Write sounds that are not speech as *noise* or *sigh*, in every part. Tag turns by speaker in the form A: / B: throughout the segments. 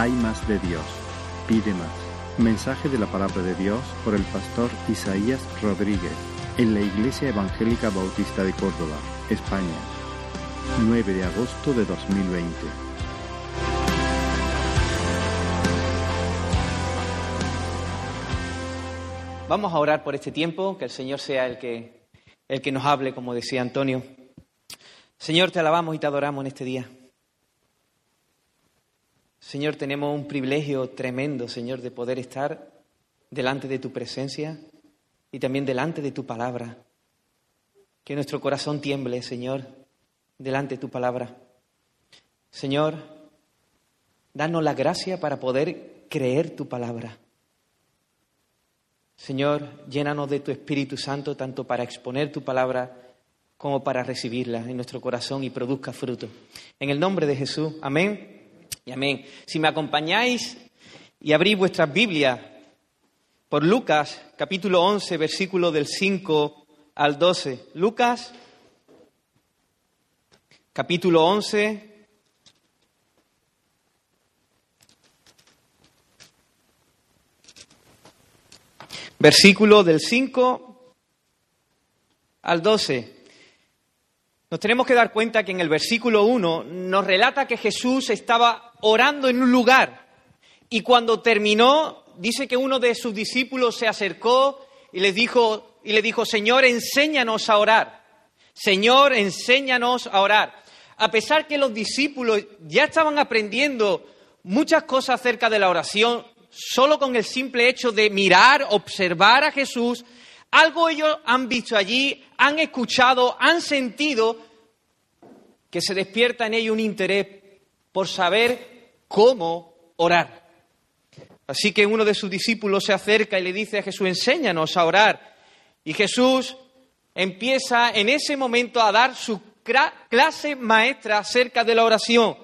A: Hay más de Dios. Pide más. Mensaje de la palabra de Dios por el pastor Isaías Rodríguez en la Iglesia Evangélica Bautista de Córdoba, España. 9 de agosto de 2020.
B: Vamos a orar por este tiempo, que el Señor sea el que, el que nos hable, como decía Antonio. Señor, te alabamos y te adoramos en este día. Señor, tenemos un privilegio tremendo, Señor, de poder estar delante de tu presencia y también delante de tu palabra. Que nuestro corazón tiemble, Señor, delante de tu palabra. Señor, danos la gracia para poder creer tu palabra. Señor, llénanos de tu Espíritu Santo tanto para exponer tu palabra como para recibirla en nuestro corazón y produzca fruto. En el nombre de Jesús, amén amén. Si me acompañáis y abrís vuestras Biblias por Lucas, capítulo 11, versículo del 5 al 12. Lucas, capítulo 11. Versículo del 5 al 12. Nos tenemos que dar cuenta que en el versículo 1 nos relata que Jesús estaba orando en un lugar y cuando terminó dice que uno de sus discípulos se acercó y le dijo y le dijo, "Señor, enséñanos a orar. Señor, enséñanos a orar." A pesar que los discípulos ya estaban aprendiendo muchas cosas acerca de la oración, solo con el simple hecho de mirar, observar a Jesús, algo ellos han visto allí, han escuchado, han sentido que se despierta en ellos un interés por saber cómo orar. Así que uno de sus discípulos se acerca y le dice a Jesús, enséñanos a orar. Y Jesús empieza en ese momento a dar su clase maestra acerca de la oración.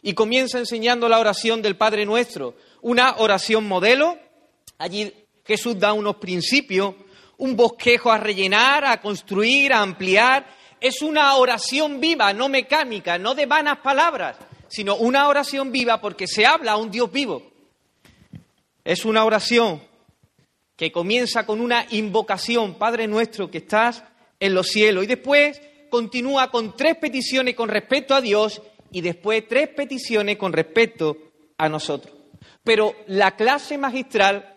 B: Y comienza enseñando la oración del Padre Nuestro, una oración modelo. Allí Jesús da unos principios un bosquejo a rellenar, a construir, a ampliar. Es una oración viva, no mecánica, no de vanas palabras, sino una oración viva porque se habla a un Dios vivo. Es una oración que comienza con una invocación, Padre nuestro que estás en los cielos, y después continúa con tres peticiones con respecto a Dios y después tres peticiones con respecto a nosotros. Pero la clase magistral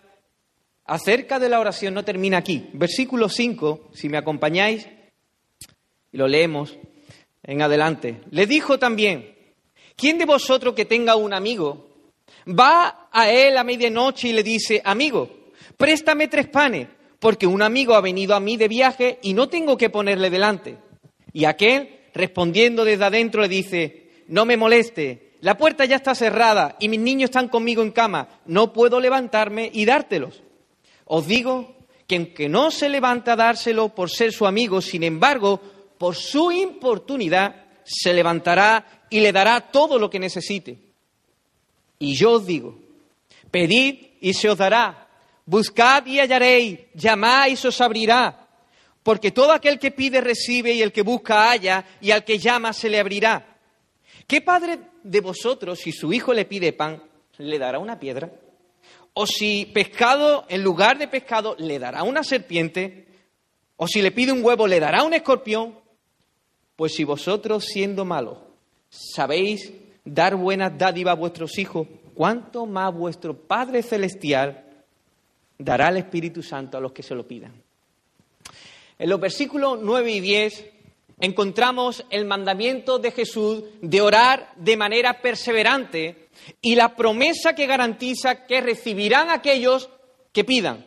B: acerca de la oración no termina aquí. Versículo 5, si me acompañáis, y lo leemos en adelante. Le dijo también, ¿quién de vosotros que tenga un amigo va a él a medianoche y le dice, amigo, préstame tres panes, porque un amigo ha venido a mí de viaje y no tengo que ponerle delante? Y aquel, respondiendo desde adentro, le dice, no me moleste, la puerta ya está cerrada y mis niños están conmigo en cama, no puedo levantarme y dártelos. Os digo que aunque no se levanta a dárselo por ser su amigo, sin embargo, por su importunidad, se levantará y le dará todo lo que necesite. Y yo os digo, pedid y se os dará, buscad y hallaréis, llamad y se os abrirá, porque todo aquel que pide recibe y el que busca halla y al que llama se le abrirá. ¿Qué padre de vosotros, si su hijo le pide pan, le dará una piedra? o si pescado, en lugar de pescado, le dará una serpiente, o si le pide un huevo, le dará un escorpión, pues si vosotros, siendo malos, sabéis dar buenas dádivas a vuestros hijos, ¿cuánto más vuestro Padre Celestial dará el Espíritu Santo a los que se lo pidan? En los versículos 9 y 10 encontramos el mandamiento de Jesús de orar de manera perseverante y la promesa que garantiza que recibirán aquellos que pidan.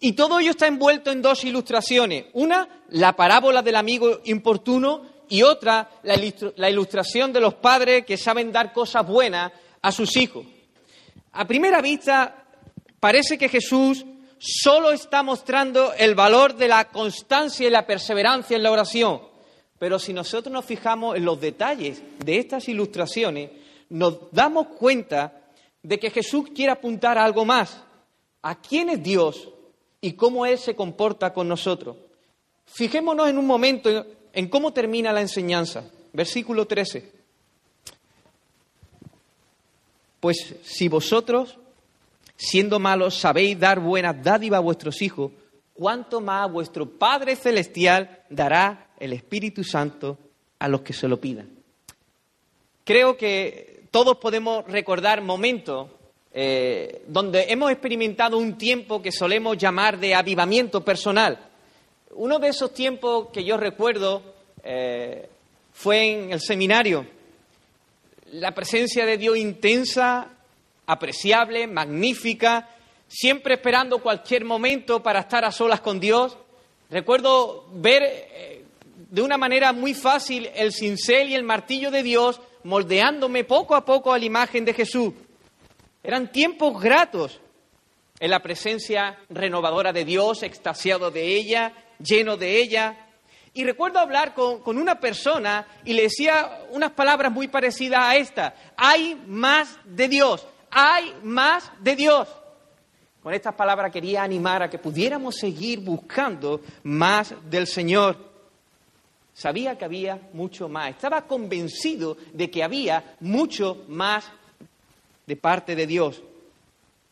B: Y todo ello está envuelto en dos ilustraciones. Una, la parábola del amigo importuno y otra, la ilustración de los padres que saben dar cosas buenas a sus hijos. A primera vista, parece que Jesús solo está mostrando el valor de la constancia y la perseverancia en la oración. Pero si nosotros nos fijamos en los detalles de estas ilustraciones, nos damos cuenta de que Jesús quiere apuntar a algo más, a quién es Dios y cómo Él se comporta con nosotros. Fijémonos en un momento en cómo termina la enseñanza. Versículo 13. Pues si vosotros, siendo malos, sabéis dar buenas dádivas a vuestros hijos, cuánto más vuestro Padre Celestial dará el Espíritu Santo a los que se lo pidan. Creo que todos podemos recordar momentos eh, donde hemos experimentado un tiempo que solemos llamar de avivamiento personal. Uno de esos tiempos que yo recuerdo eh, fue en el seminario. La presencia de Dios intensa, apreciable, magnífica, siempre esperando cualquier momento para estar a solas con Dios. Recuerdo ver eh, de una manera muy fácil el cincel y el martillo de Dios moldeándome poco a poco a la imagen de Jesús. Eran tiempos gratos en la presencia renovadora de Dios, extasiado de ella, lleno de ella. Y recuerdo hablar con, con, una persona y le decía unas palabras muy parecidas a esta. Hay más de Dios, hay más de Dios. Con estas palabras quería animar a que pudiéramos seguir buscando más del Señor. Sabía que había mucho más. Estaba convencido de que había mucho más de parte de Dios.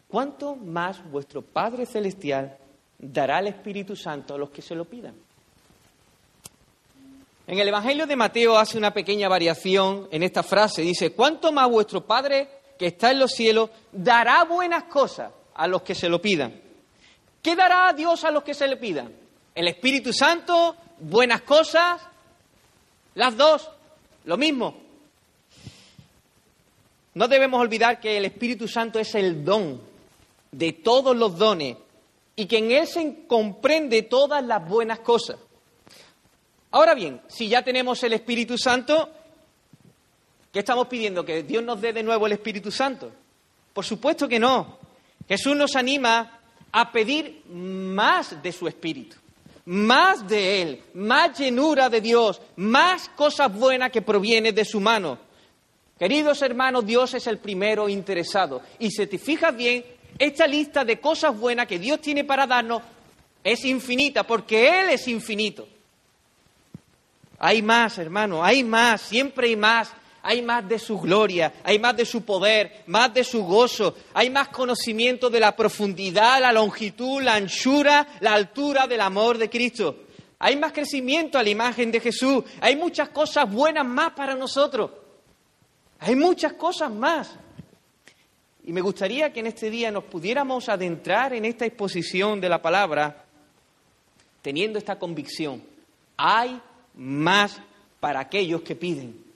B: ¿Cuánto más vuestro Padre Celestial dará el Espíritu Santo a los que se lo pidan? En el Evangelio de Mateo hace una pequeña variación en esta frase. Dice, ¿cuánto más vuestro Padre que está en los cielos dará buenas cosas a los que se lo pidan. ¿Qué dará Dios a los que se le pidan? ¿El Espíritu Santo? ¿Buenas cosas? Las dos, lo mismo. No debemos olvidar que el Espíritu Santo es el don de todos los dones y que en Él se comprende todas las buenas cosas. Ahora bien, si ya tenemos el Espíritu Santo, ¿qué estamos pidiendo? ¿Que Dios nos dé de nuevo el Espíritu Santo? Por supuesto que no. Jesús nos anima a pedir más de su Espíritu, más de Él, más llenura de Dios, más cosas buenas que provienen de su mano. Queridos hermanos, Dios es el primero interesado. Y si te fijas bien, esta lista de cosas buenas que Dios tiene para darnos es infinita, porque Él es infinito. Hay más, hermano, hay más, siempre hay más hay más de su gloria, hay más de su poder, más de su gozo, hay más conocimiento de la profundidad, la longitud, la anchura, la altura del amor de Cristo. Hay más crecimiento a la imagen de Jesús, hay muchas cosas buenas más para nosotros. Hay muchas cosas más. Y me gustaría que en este día nos pudiéramos adentrar en esta exposición de la palabra teniendo esta convicción. Hay más para aquellos que piden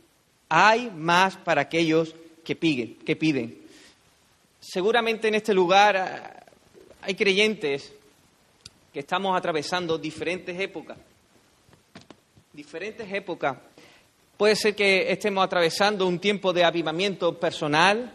B: hay más para aquellos que piden. Que piden. Seguramente en este lugar ah, hay creyentes que estamos atravesando diferentes épocas. Diferentes épocas. Puede ser que estemos atravesando un tiempo de avivamiento personal,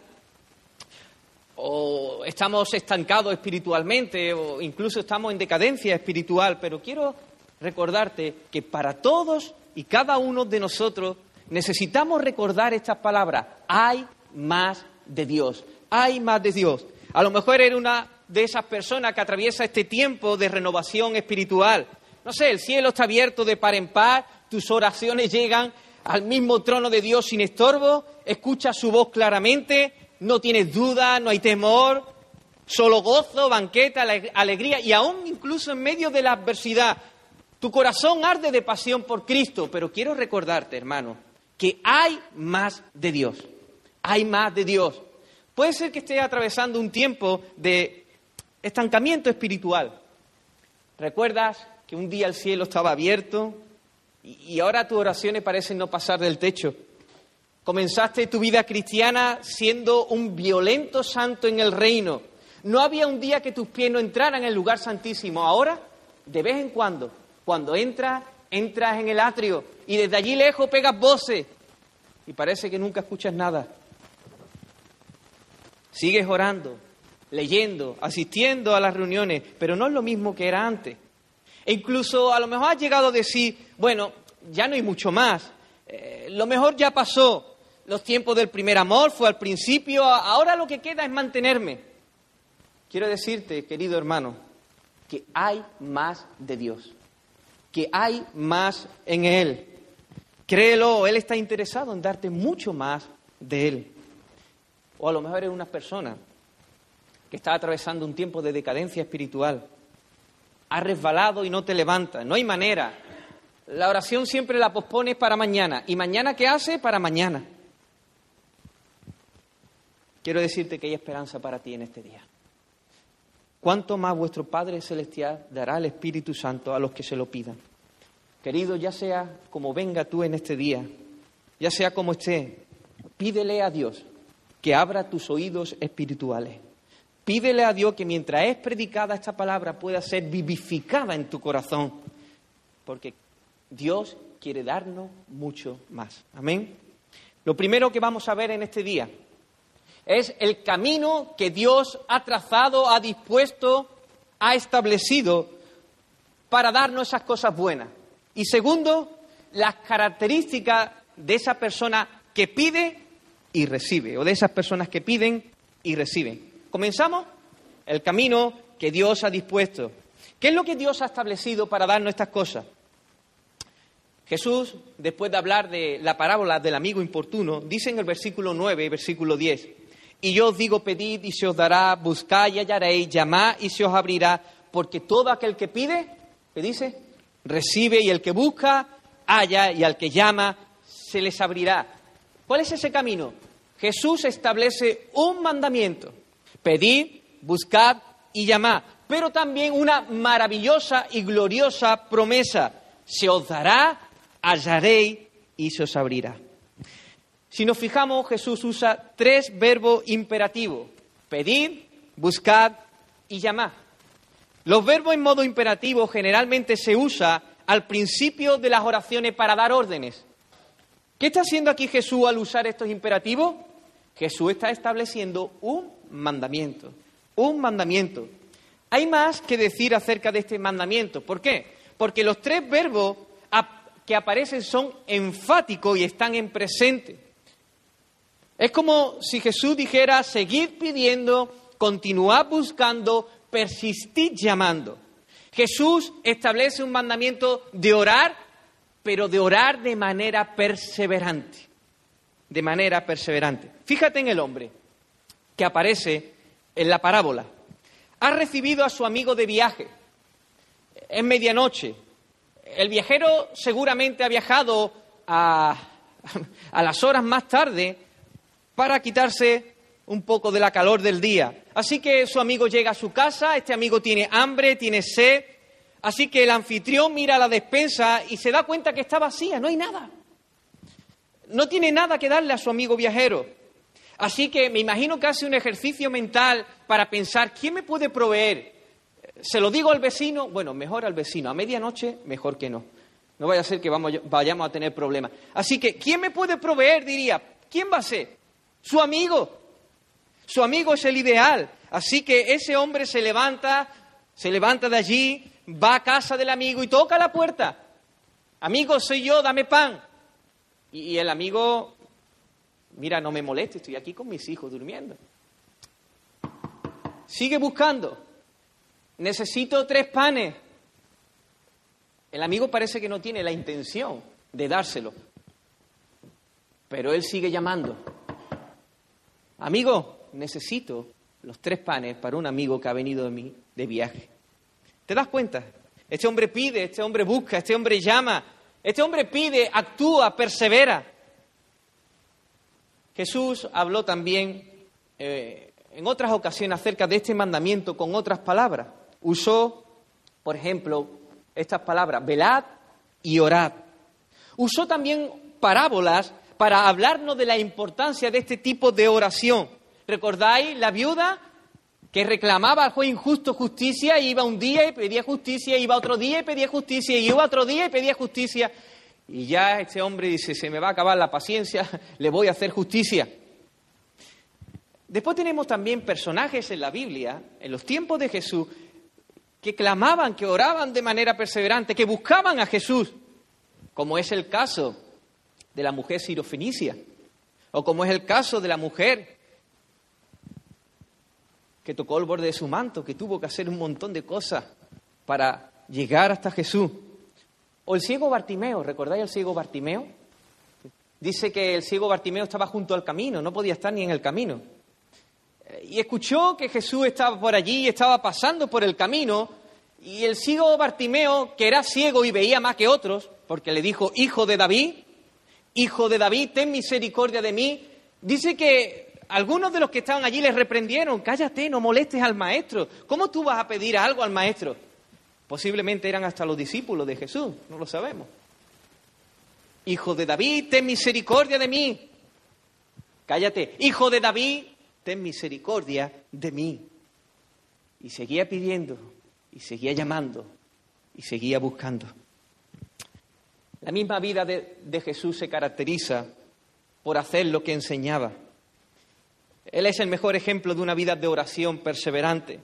B: o estamos estancados espiritualmente, o incluso estamos en decadencia espiritual, pero quiero recordarte que para todos y cada uno de nosotros necesitamos recordar estas palabras. Hay más de Dios. Hay más de Dios. A lo mejor eres una de esas personas que atraviesa este tiempo de renovación espiritual. No sé, el cielo está abierto de par en par, tus oraciones llegan al mismo trono de Dios sin estorbo, escuchas su voz claramente, no tienes duda, no hay temor, solo gozo, banqueta, alegría y aún incluso en medio de la adversidad. Tu corazón arde de pasión por Cristo, pero quiero recordarte, hermano, que hay más de Dios. Hay más de Dios. Puede ser que estés atravesando un tiempo de estancamiento espiritual. ¿Recuerdas que un día el cielo estaba abierto y ahora tus oraciones parecen no pasar del techo? Comenzaste tu vida cristiana siendo un violento santo en el reino. No había un día que tus pies no entraran en el lugar santísimo. Ahora, de vez en cuando, cuando entras entras en el atrio y desde allí lejos pegas voces y parece que nunca escuchas nada. Sigues orando, leyendo, asistiendo a las reuniones, pero no es lo mismo que era antes. E incluso a lo mejor has llegado a decir, bueno, ya no hay mucho más, eh, lo mejor ya pasó, los tiempos del primer amor fue al principio, ahora lo que queda es mantenerme. Quiero decirte, querido hermano, que hay más de Dios que hay más en Él. Créelo, Él está interesado en darte mucho más de Él. O a lo mejor eres una persona que está atravesando un tiempo de decadencia espiritual. Has resbalado y no te levantas. No hay manera. La oración siempre la pospones para mañana. ¿Y mañana qué hace? Para mañana. Quiero decirte que hay esperanza para ti en este día. ¿Cuánto más vuestro Padre Celestial dará el Espíritu Santo a los que se lo pidan? Querido, ya sea como venga tú en este día, ya sea como esté, pídele a Dios que abra tus oídos espirituales. Pídele a Dios que mientras es predicada esta palabra pueda ser vivificada en tu corazón, porque Dios quiere darnos mucho más. Amén. Lo primero que vamos a ver en este día es el camino que Dios ha trazado, ha dispuesto, ha establecido para darnos esas cosas buenas. Y segundo, las características de esa persona que pide y recibe, o de esas personas que piden y reciben. ¿Comenzamos? El camino que Dios ha dispuesto. ¿Qué es lo que Dios ha establecido para darnos estas cosas? Jesús, después de hablar de la parábola del amigo importuno, dice en el versículo 9 versículo 10, y yo os digo, pedid y se os dará, buscad y hallaréis, llamad y se os abrirá, porque todo aquel que pide, ¿qué dice? Recibe y el que busca, halla y al que llama, se les abrirá. ¿Cuál es ese camino? Jesús establece un mandamiento. Pedid, buscad y llamad. Pero también una maravillosa y gloriosa promesa. Se os dará, hallaréis y se os abrirá. Si nos fijamos, Jesús usa tres verbos imperativos. Pedir, buscad y llamar. Los verbos en modo imperativo generalmente se usa al principio de las oraciones para dar órdenes. ¿Qué está haciendo aquí Jesús al usar estos imperativos? Jesús está estableciendo un mandamiento. Un mandamiento. Hay más que decir acerca de este mandamiento. ¿Por qué? Porque los tres verbos que aparecen son enfáticos y están en presente. Es como si Jesús dijera, seguid pidiendo, continuad buscando, persistid llamando. Jesús establece un mandamiento de orar, pero de orar de manera perseverante. De manera perseverante. Fíjate en el hombre que aparece en la parábola. Ha recibido a su amigo de viaje. Es medianoche. El viajero seguramente ha viajado a, *laughs* a las horas más tarde para quitarse un poco de la calor del día. Así que su amigo llega a su casa, este amigo tiene hambre, tiene sed, así que el anfitrión mira la despensa y se da cuenta que está vacía, no hay nada. No tiene nada que darle a su amigo viajero. Así que me imagino que hace un ejercicio mental para pensar, ¿quién me puede proveer? ¿Se lo digo al vecino? Bueno, mejor al vecino. A medianoche, mejor que no. No vaya a ser que vayamos a tener problemas. Así que, ¿quién me puede proveer? Diría, ¿quién va a ser? Su amigo. Su amigo es el ideal. Así que ese hombre se levanta, se levanta de allí, va a casa del amigo y toca la puerta. Amigo, soy yo, dame pan. Y, el amigo, mira, no me moleste, estoy aquí con mis hijos durmiendo. Sigue buscando. Necesito tres panes. El amigo parece que no tiene la intención de dárselo, pero él sigue llamando. Amigo, necesito los tres panes para un amigo que ha venido de mí de viaje. ¿Te das cuenta? Este hombre pide, este hombre busca, este hombre llama, este hombre pide, actúa, persevera. Jesús habló también eh, en otras ocasiones acerca de este mandamiento con otras palabras. Usó, por ejemplo, estas palabras, velad y orad. Usó también parábolas para hablarnos de la importancia de este tipo de oración. ¿Recordáis la viuda que reclamaba al juez injusto justicia, iba un día y pedía justicia, iba otro día y pedía justicia, y iba otro día y pedía justicia? Y ya este hombre dice, se me va a acabar la paciencia, *laughs* le voy a hacer justicia. Después tenemos también personajes en la Biblia, en los tiempos de Jesús, que clamaban, que oraban de manera perseverante, que buscaban a Jesús, como es el caso de la mujer sirofenicia, o como es el caso de la mujer que tocó el borde de su manto, que tuvo que hacer un montón de cosas para llegar hasta Jesús. O el ciego Bartimeo, ¿recordáis el ciego Bartimeo? Dice que el ciego Bartimeo estaba junto al camino, no podía estar ni en el camino. y escuchó que Jesús estaba por allí, estaba pasando por el camino, y el ciego Bartimeo, que era ciego y veía más que otros, porque le dijo, hijo de David, hijo de David, ten misericordia de mí, dice que algunos de los que estaban allí les reprendieron, cállate, no molestes al maestro, ¿cómo tú vas a pedir algo al maestro? Posiblemente eran hasta los discípulos de Jesús, no lo sabemos. Hijo de David, ten misericordia de mí. Cállate, hijo de David, ten misericordia de mí. Y seguía pidiendo, y seguía llamando, y seguía buscando. La misma vida de, Jesús se caracteriza por hacer lo que enseñaba. Él es el mejor ejemplo de una vida de oración perseverante.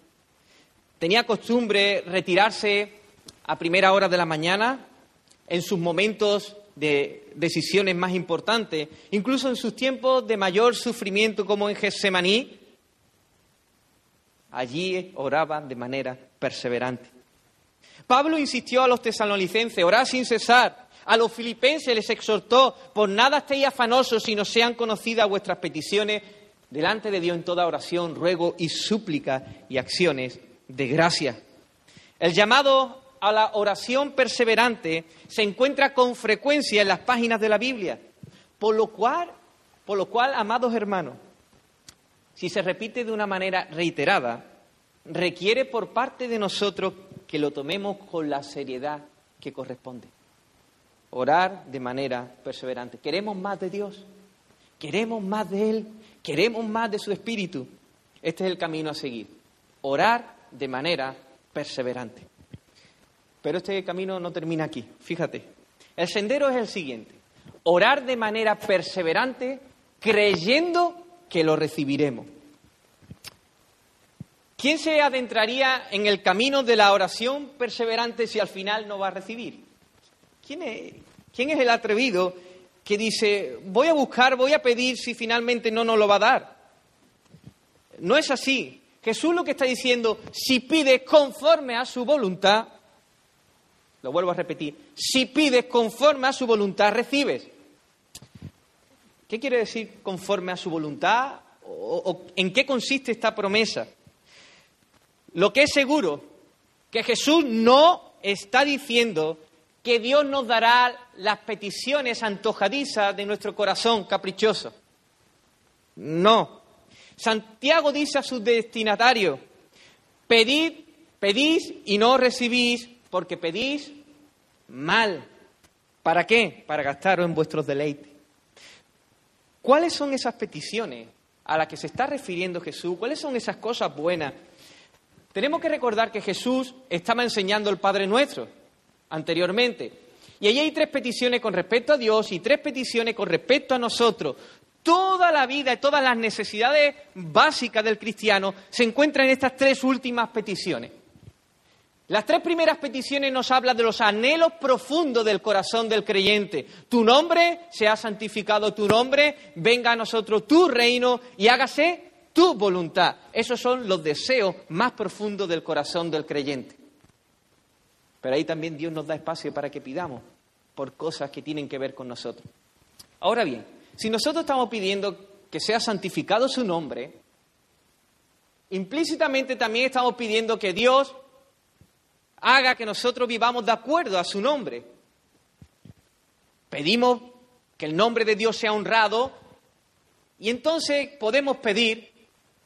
B: Tenía costumbre retirarse a primera hora de la mañana, en sus momentos de decisiones más importantes, incluso en sus tiempos de mayor sufrimiento como en Getsemaní, allí oraban de manera perseverante. Pablo insistió a los tesalonicenses, orad sin cesar. A los filipenses les exhortó, por nada estéis afanosos, sino sean conocidas vuestras peticiones delante de Dios en toda oración, ruego y súplica y acciones de gracia. El llamado a la oración perseverante se encuentra con frecuencia en las páginas de la Biblia. Por lo cual, por lo cual, amados hermanos, si se repite de una manera reiterada, requiere por parte de nosotros que lo tomemos con la seriedad que corresponde. Orar de manera perseverante. ¿Queremos más de Dios? ¿Queremos más de Él? ¿Queremos más de su Espíritu? Este es el camino a seguir. Orar de manera perseverante. Pero este camino no termina aquí, fíjate. El sendero es el siguiente. Orar de manera perseverante creyendo que lo recibiremos. ¿Quién se adentraría en el camino de la oración perseverante si al final no va a recibir? ¿Quién es, el atrevido que dice, voy a buscar, voy a pedir si finalmente no nos lo va a dar? No es así. Jesús lo que está diciendo, si pide conforme a su voluntad, lo vuelvo a repetir. Si pides conforme a su voluntad, recibes. ¿Qué quiere decir conforme a su voluntad? ¿O, en qué consiste esta promesa? Lo que es seguro, que Jesús no está diciendo que Dios nos dará las peticiones antojadizas de nuestro corazón caprichoso. No. Santiago dice a sus destinatarios, pedid, pedís y no recibís porque pedís mal. ¿Para qué? Para gastaros en vuestros deleites. ¿Cuáles son esas peticiones a las que se está refiriendo Jesús? ¿Cuáles son esas cosas buenas? Tenemos que recordar que Jesús estaba enseñando el Padre Nuestro anteriormente. Y allí hay tres peticiones con respecto a Dios y tres peticiones con respecto a nosotros. Toda la vida y todas las necesidades básicas del cristiano se encuentran en estas tres últimas peticiones. Las tres primeras peticiones nos hablan de los anhelos profundos del corazón del creyente. Tu nombre sea santificado, tu nombre, venga a nosotros tu reino y hágase tu voluntad. Esos son los deseos más profundos del corazón del creyente. Pero ahí también Dios nos da espacio para que pidamos por cosas que tienen que ver con nosotros. Ahora bien, si nosotros estamos pidiendo que sea santificado su nombre, implícitamente también estamos pidiendo que Dios haga que nosotros vivamos de acuerdo a su nombre. Pedimos que el nombre de Dios sea honrado y entonces podemos pedir,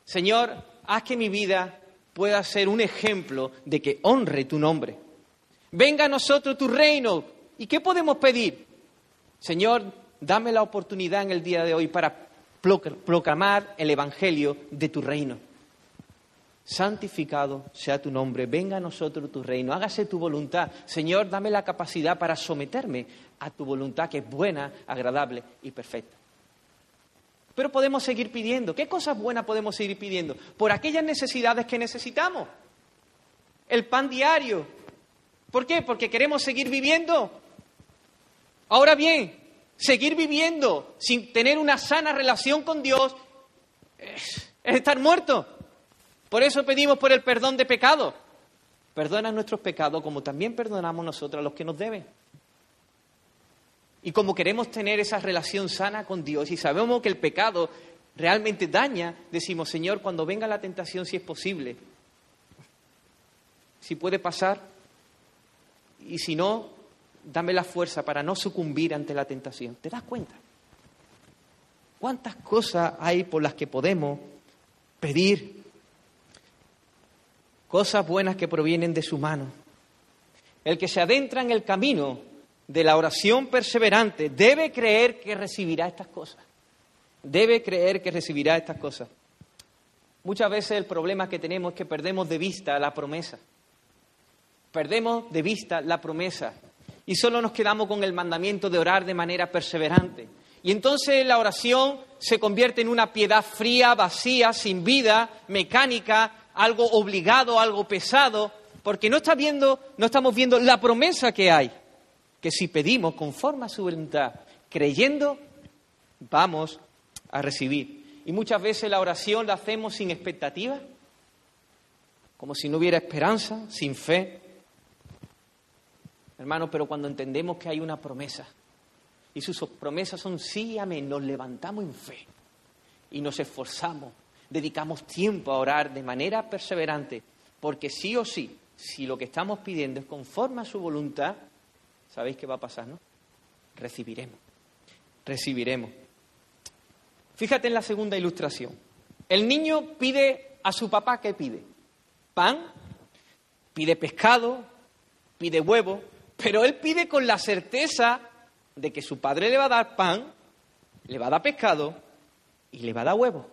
B: Señor, haz que mi vida pueda ser un ejemplo de que honre tu nombre. Venga a nosotros tu reino. ¿Y qué podemos pedir? Señor, dame la oportunidad en el día de hoy para proclamar el Evangelio de tu reino santificado sea tu nombre, venga a nosotros tu reino, hágase tu voluntad. Señor, dame la capacidad para someterme a tu voluntad que es buena, agradable y perfecta. Pero podemos seguir pidiendo. ¿Qué cosas buenas podemos seguir pidiendo? Por aquellas necesidades que necesitamos. El pan diario. ¿Por qué? Porque queremos seguir viviendo. Ahora bien, seguir viviendo sin tener una sana relación con Dios es, estar muerto. Por eso pedimos por el perdón de pecado. Perdona nuestros pecados como también perdonamos nosotros a los que nos deben. Y como queremos tener esa relación sana con Dios y sabemos que el pecado realmente daña, decimos, Señor, cuando venga la tentación, si es posible, si puede pasar, y si no, dame la fuerza para no sucumbir ante la tentación. ¿Te das cuenta? ¿Cuántas cosas hay por las que podemos pedir? Cosas buenas que provienen de su mano. El que se adentra en el camino de la oración perseverante debe creer que recibirá estas cosas. Debe creer que recibirá estas cosas. Muchas veces el problema que tenemos es que perdemos de vista la promesa. Perdemos de vista la promesa y solo nos quedamos con el mandamiento de orar de manera perseverante. Y entonces la oración se convierte en una piedad fría, vacía, sin vida, mecánica, algo obligado, algo pesado, porque no, está viendo, no estamos viendo la promesa que hay, que si pedimos conforme a su voluntad, creyendo, vamos a recibir. Y muchas veces la oración la hacemos sin expectativa, como si no hubiera esperanza, sin fe. Hermano, pero cuando entendemos que hay una promesa y sus promesas son sí y amén, nos levantamos en fe y nos esforzamos, dedicamos tiempo a orar de manera perseverante, porque sí o sí, si lo que estamos pidiendo es conforme a su voluntad, ¿sabéis qué va a pasar, no? Recibiremos, recibiremos. Fíjate en la segunda ilustración. El niño pide a su papá, ¿qué pide? Pan, pide pescado, pide huevo, pero él pide con la certeza de que su padre le va a dar pan, le va a dar pescado y le va a dar huevo.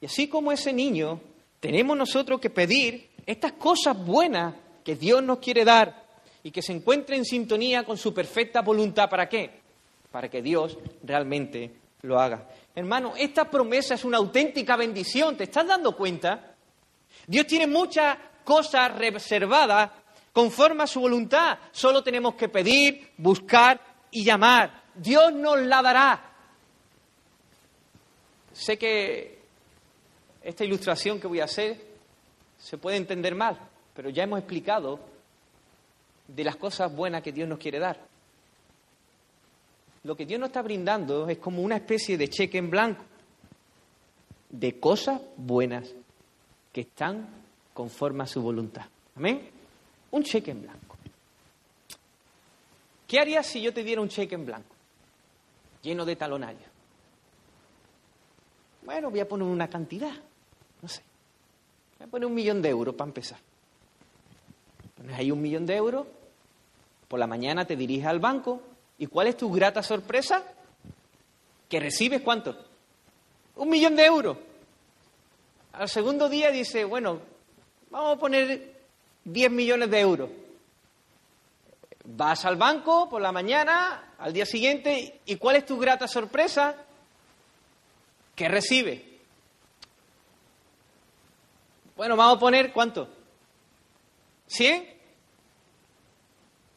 B: Y así como ese niño, tenemos nosotros que pedir estas cosas buenas que Dios nos quiere dar y que se encuentre en sintonía con su perfecta voluntad. ¿Para qué? Para que Dios realmente lo haga. Hermano, esta promesa es una auténtica bendición. ¿Te estás dando cuenta? Dios tiene muchas cosas reservadas conforme a su voluntad. Solo tenemos que pedir, buscar y llamar. Dios nos la dará. Sé que esta ilustración que voy a hacer se puede entender mal, pero ya hemos explicado de las cosas buenas que Dios nos quiere dar. Lo que Dios nos está brindando es como una especie de cheque en blanco de cosas buenas que están conforme a su voluntad. Amén un cheque en blanco. ¿Qué harías si yo te diera un cheque en blanco, lleno de talonarios? Bueno, voy a poner una cantidad, no sé. Voy a poner un millón de euros para empezar. Pones ahí un millón de euros, por la mañana te diriges al banco, ¿y cuál es tu grata sorpresa? Que recibes cuánto? Un millón de euros. Al segundo día dice, bueno, vamos a poner 10 millones de euros. Vas al banco por la mañana, al día siguiente, ¿y cuál es tu grata sorpresa? ¿Qué recibe? Bueno, vamos a poner cuánto? ¿100?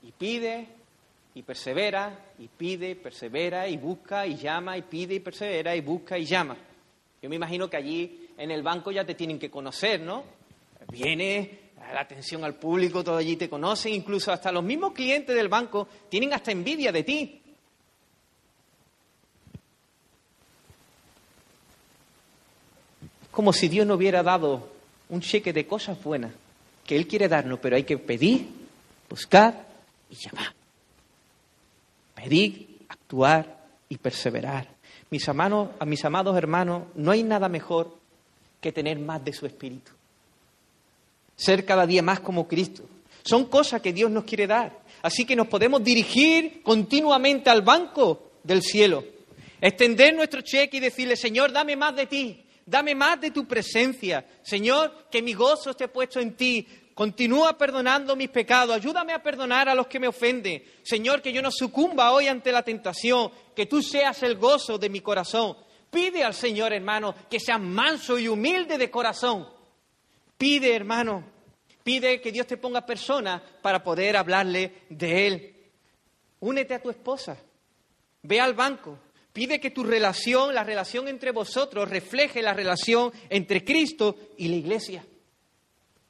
B: Y pide, y persevera, y pide, persevera, y busca, y llama, y pide, y persevera, y busca, y llama. Yo me imagino que allí en el banco ya te tienen que conocer, ¿no? Viene, la atención al público, todo allí te conocen, incluso hasta los mismos clientes del banco tienen hasta envidia de ti. Como si Dios no hubiera dado un cheque de cosas buenas que Él quiere darnos, pero hay que pedir, buscar y llamar. Pedir, actuar y perseverar. Mis hermanos, a mis amados hermanos, no hay nada mejor que tener más de su espíritu ser cada día más como Cristo. Son cosas que Dios nos quiere dar. Así que nos podemos dirigir continuamente al banco del cielo, extender nuestro cheque y decirle, Señor, dame más de ti, dame más de tu presencia. Señor, que mi gozo esté puesto en ti. Continúa perdonando mis pecados, ayúdame a perdonar a los que me ofenden. Señor, que yo no sucumba hoy ante la tentación, que tú seas el gozo de mi corazón. Pide al Señor, hermano, que sea manso y humilde de corazón Pide, hermano, pide que Dios te ponga personas para poder hablarle de Él. Únete a tu esposa, ve al banco, pide que tu relación, la relación entre vosotros, refleje la relación entre Cristo y la iglesia.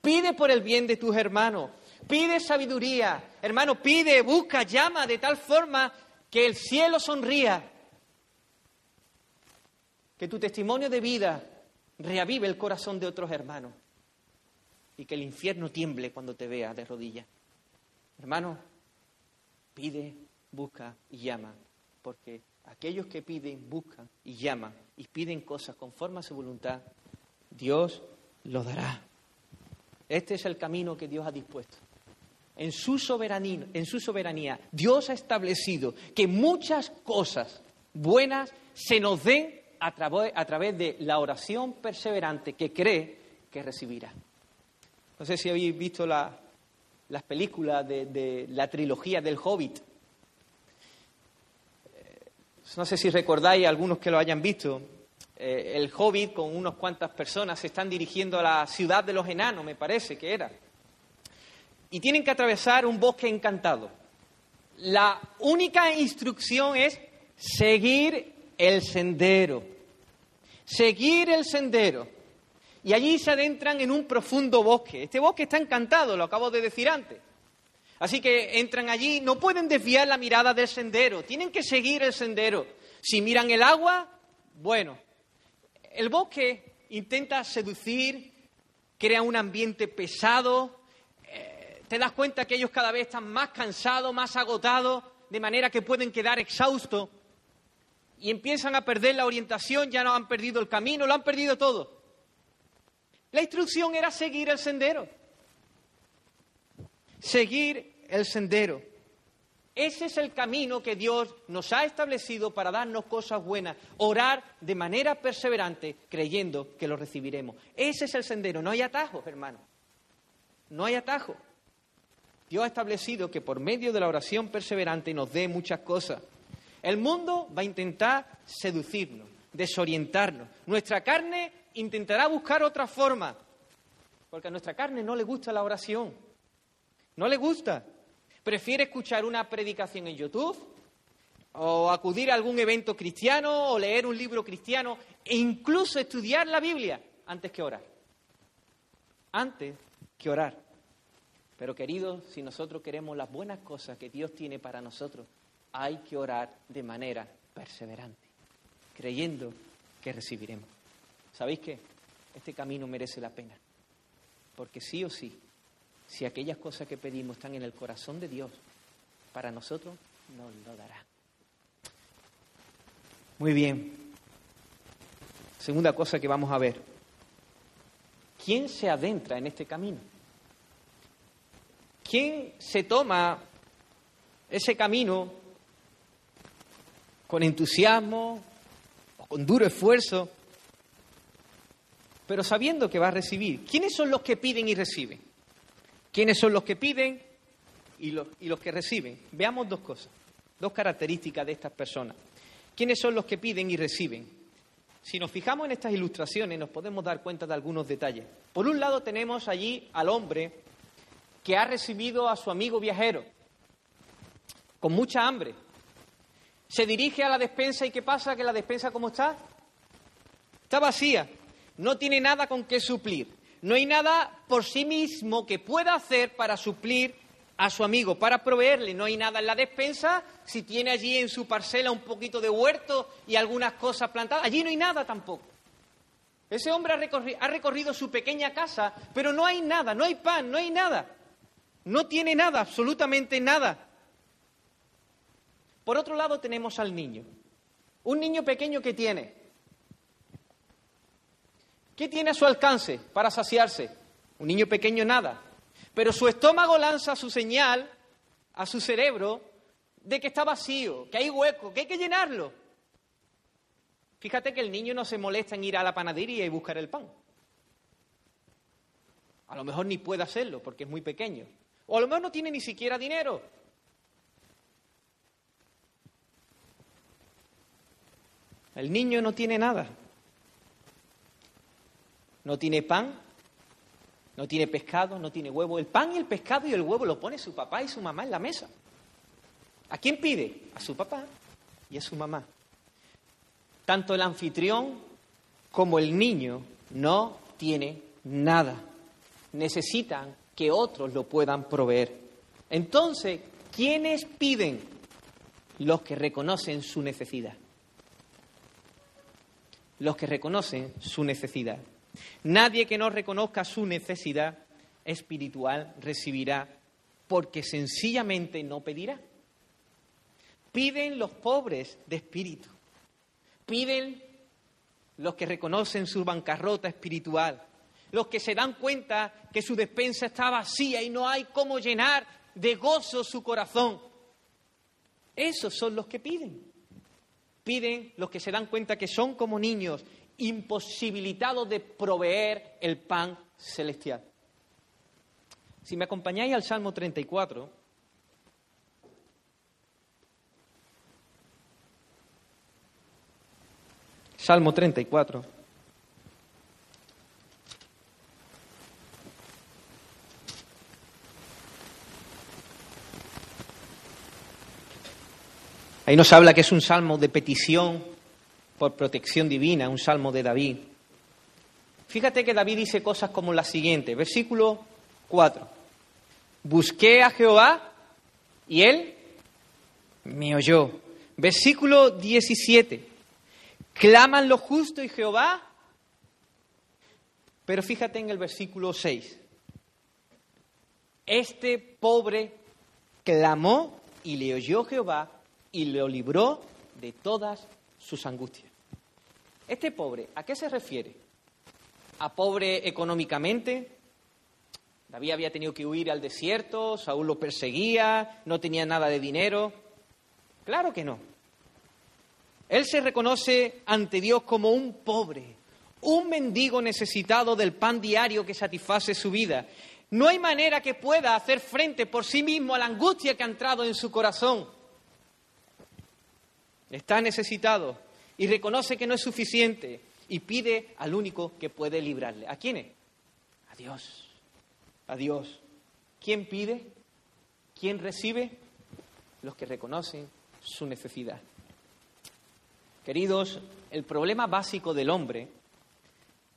B: Pide por el bien de tus hermanos, pide sabiduría, hermano, pide, busca, llama de tal forma que el cielo sonría. Que tu testimonio de vida reavive el corazón de otros hermanos y que el infierno tiemble cuando te vea de rodillas. Hermano, pide, busca y llama, porque aquellos que piden, buscan y llaman y piden cosas conforme a su voluntad, Dios los dará. Este es el camino que Dios ha dispuesto. En su, soberanía, en su soberanía, Dios ha establecido que muchas cosas buenas se nos den a, través de la oración perseverante que cree que recibirá. No sé si habéis visto las películas de, la trilogía del Hobbit. Eh, no sé si recordáis, algunos que lo hayan visto, eh, el Hobbit con unas cuantas personas se están dirigiendo a la ciudad de los enanos, me parece que era. Y tienen que atravesar un bosque encantado. La única instrucción es seguir el sendero. Seguir el sendero. Y allí se adentran en un profundo bosque. Este bosque está encantado, lo acabo de decir antes. Así que entran allí, no pueden desviar la mirada del sendero, tienen que seguir el sendero. Si miran el agua, bueno, el bosque intenta seducir, crea un ambiente pesado, eh, te das cuenta que ellos cada vez están más cansados, más agotados, de manera que pueden quedar exhaustos y empiezan a perder la orientación, ya no han perdido el camino, lo han perdido todo. La instrucción era seguir el sendero. Seguir el sendero. Ese es el camino que Dios nos ha establecido para darnos cosas buenas. Orar de manera perseverante, creyendo que lo recibiremos. Ese es el sendero. No hay atajos, hermano. No hay atajos. Dios ha establecido que por medio de la oración perseverante nos dé muchas cosas. El mundo va a intentar seducirnos, desorientarnos. Nuestra carne intentará buscar otra forma, porque a nuestra carne no le gusta la oración. No le gusta. Prefiere escuchar una predicación en YouTube o acudir a algún evento cristiano o leer un libro cristiano e incluso estudiar la Biblia antes que orar. Antes que orar. Pero queridos, si nosotros queremos las buenas cosas que Dios tiene para nosotros, hay que orar de manera perseverante, creyendo que recibiremos. ¿Sabéis qué? Este camino merece la pena. Porque sí o sí, si aquellas cosas que pedimos están en el corazón de Dios, para nosotros nos lo dará. Muy bien. Segunda cosa que vamos a ver. ¿Quién se adentra en este camino? ¿Quién se toma ese camino con entusiasmo o con duro esfuerzo, pero sabiendo que va a recibir? ¿Quiénes son los que piden y reciben? ¿Quiénes son los que piden y los, que reciben? Veamos dos cosas, dos características de estas personas. ¿Quiénes son los que piden y reciben? Si nos fijamos en estas ilustraciones nos podemos dar cuenta de algunos detalles. Por un lado tenemos allí al hombre que ha recibido a su amigo viajero con mucha hambre. Se dirige a la despensa y ¿qué pasa? ¿Que la despensa cómo está? Está vacía. No tiene nada con qué suplir. No hay nada por sí mismo que pueda hacer para suplir a su amigo, para proveerle. No hay nada en la despensa. Si tiene allí en su parcela un poquito de huerto y algunas cosas plantadas, allí no hay nada tampoco. Ese hombre ha recorrido, su pequeña casa, pero no hay nada, no hay pan, no hay nada. No tiene nada, absolutamente nada. Por otro lado tenemos al niño. Un niño pequeño que tiene ¿Qué tiene a su alcance para saciarse? Un niño pequeño nada. Pero su estómago lanza su señal a su cerebro de que está vacío, que hay hueco, que hay que llenarlo. Fíjate que el niño no se molesta en ir a la panadería y buscar el pan. A lo mejor ni puede hacerlo porque es muy pequeño. O a lo mejor no tiene ni siquiera dinero. El niño no tiene nada no tiene pan, no tiene pescado, no tiene huevo. El pan y el pescado y el huevo lo pone su papá y su mamá en la mesa. ¿A quién pide? A su papá y a su mamá. Tanto el anfitrión como el niño no tiene nada. Necesitan que otros lo puedan proveer. Entonces, ¿quiénes piden? Los que reconocen su necesidad. los que reconocen su necesidad. Nadie que no reconozca su necesidad espiritual recibirá, porque sencillamente no pedirá. Piden los pobres de espíritu. Piden los que reconocen su bancarrota espiritual. Los que se dan cuenta que su despensa está vacía y no hay cómo llenar de gozo su corazón. Esos son los que piden. Piden los que se dan cuenta que son como niños, imposibilitados de proveer el pan celestial. Si me acompañáis al Salmo 34, Salmo 34. Ahí nos habla que es un salmo de petición por protección divina, un salmo de David. Fíjate que David dice cosas como la siguiente, versículo 4. Busqué a Jehová y él me oyó. Versículo 17. Claman lo justo y Jehová. Pero fíjate en el versículo 6. Este pobre clamó y le oyó Jehová y lo libró de todas sus angustias. Este pobre, ¿a qué se refiere? ¿A pobre económicamente? David había tenido que huir al desierto, Saúl lo perseguía, no tenía nada de dinero. Claro que no. Él se reconoce ante Dios como un pobre, un mendigo necesitado del pan diario que satisface su vida. No hay manera que pueda hacer frente por sí mismo a la angustia que ha entrado en su corazón. Está necesitado y reconoce que no es suficiente y pide al único que puede librarle. ¿A quién es? A Dios. A Dios. ¿Quién pide? ¿Quién recibe? Los que reconocen su necesidad. Queridos, el problema básico del hombre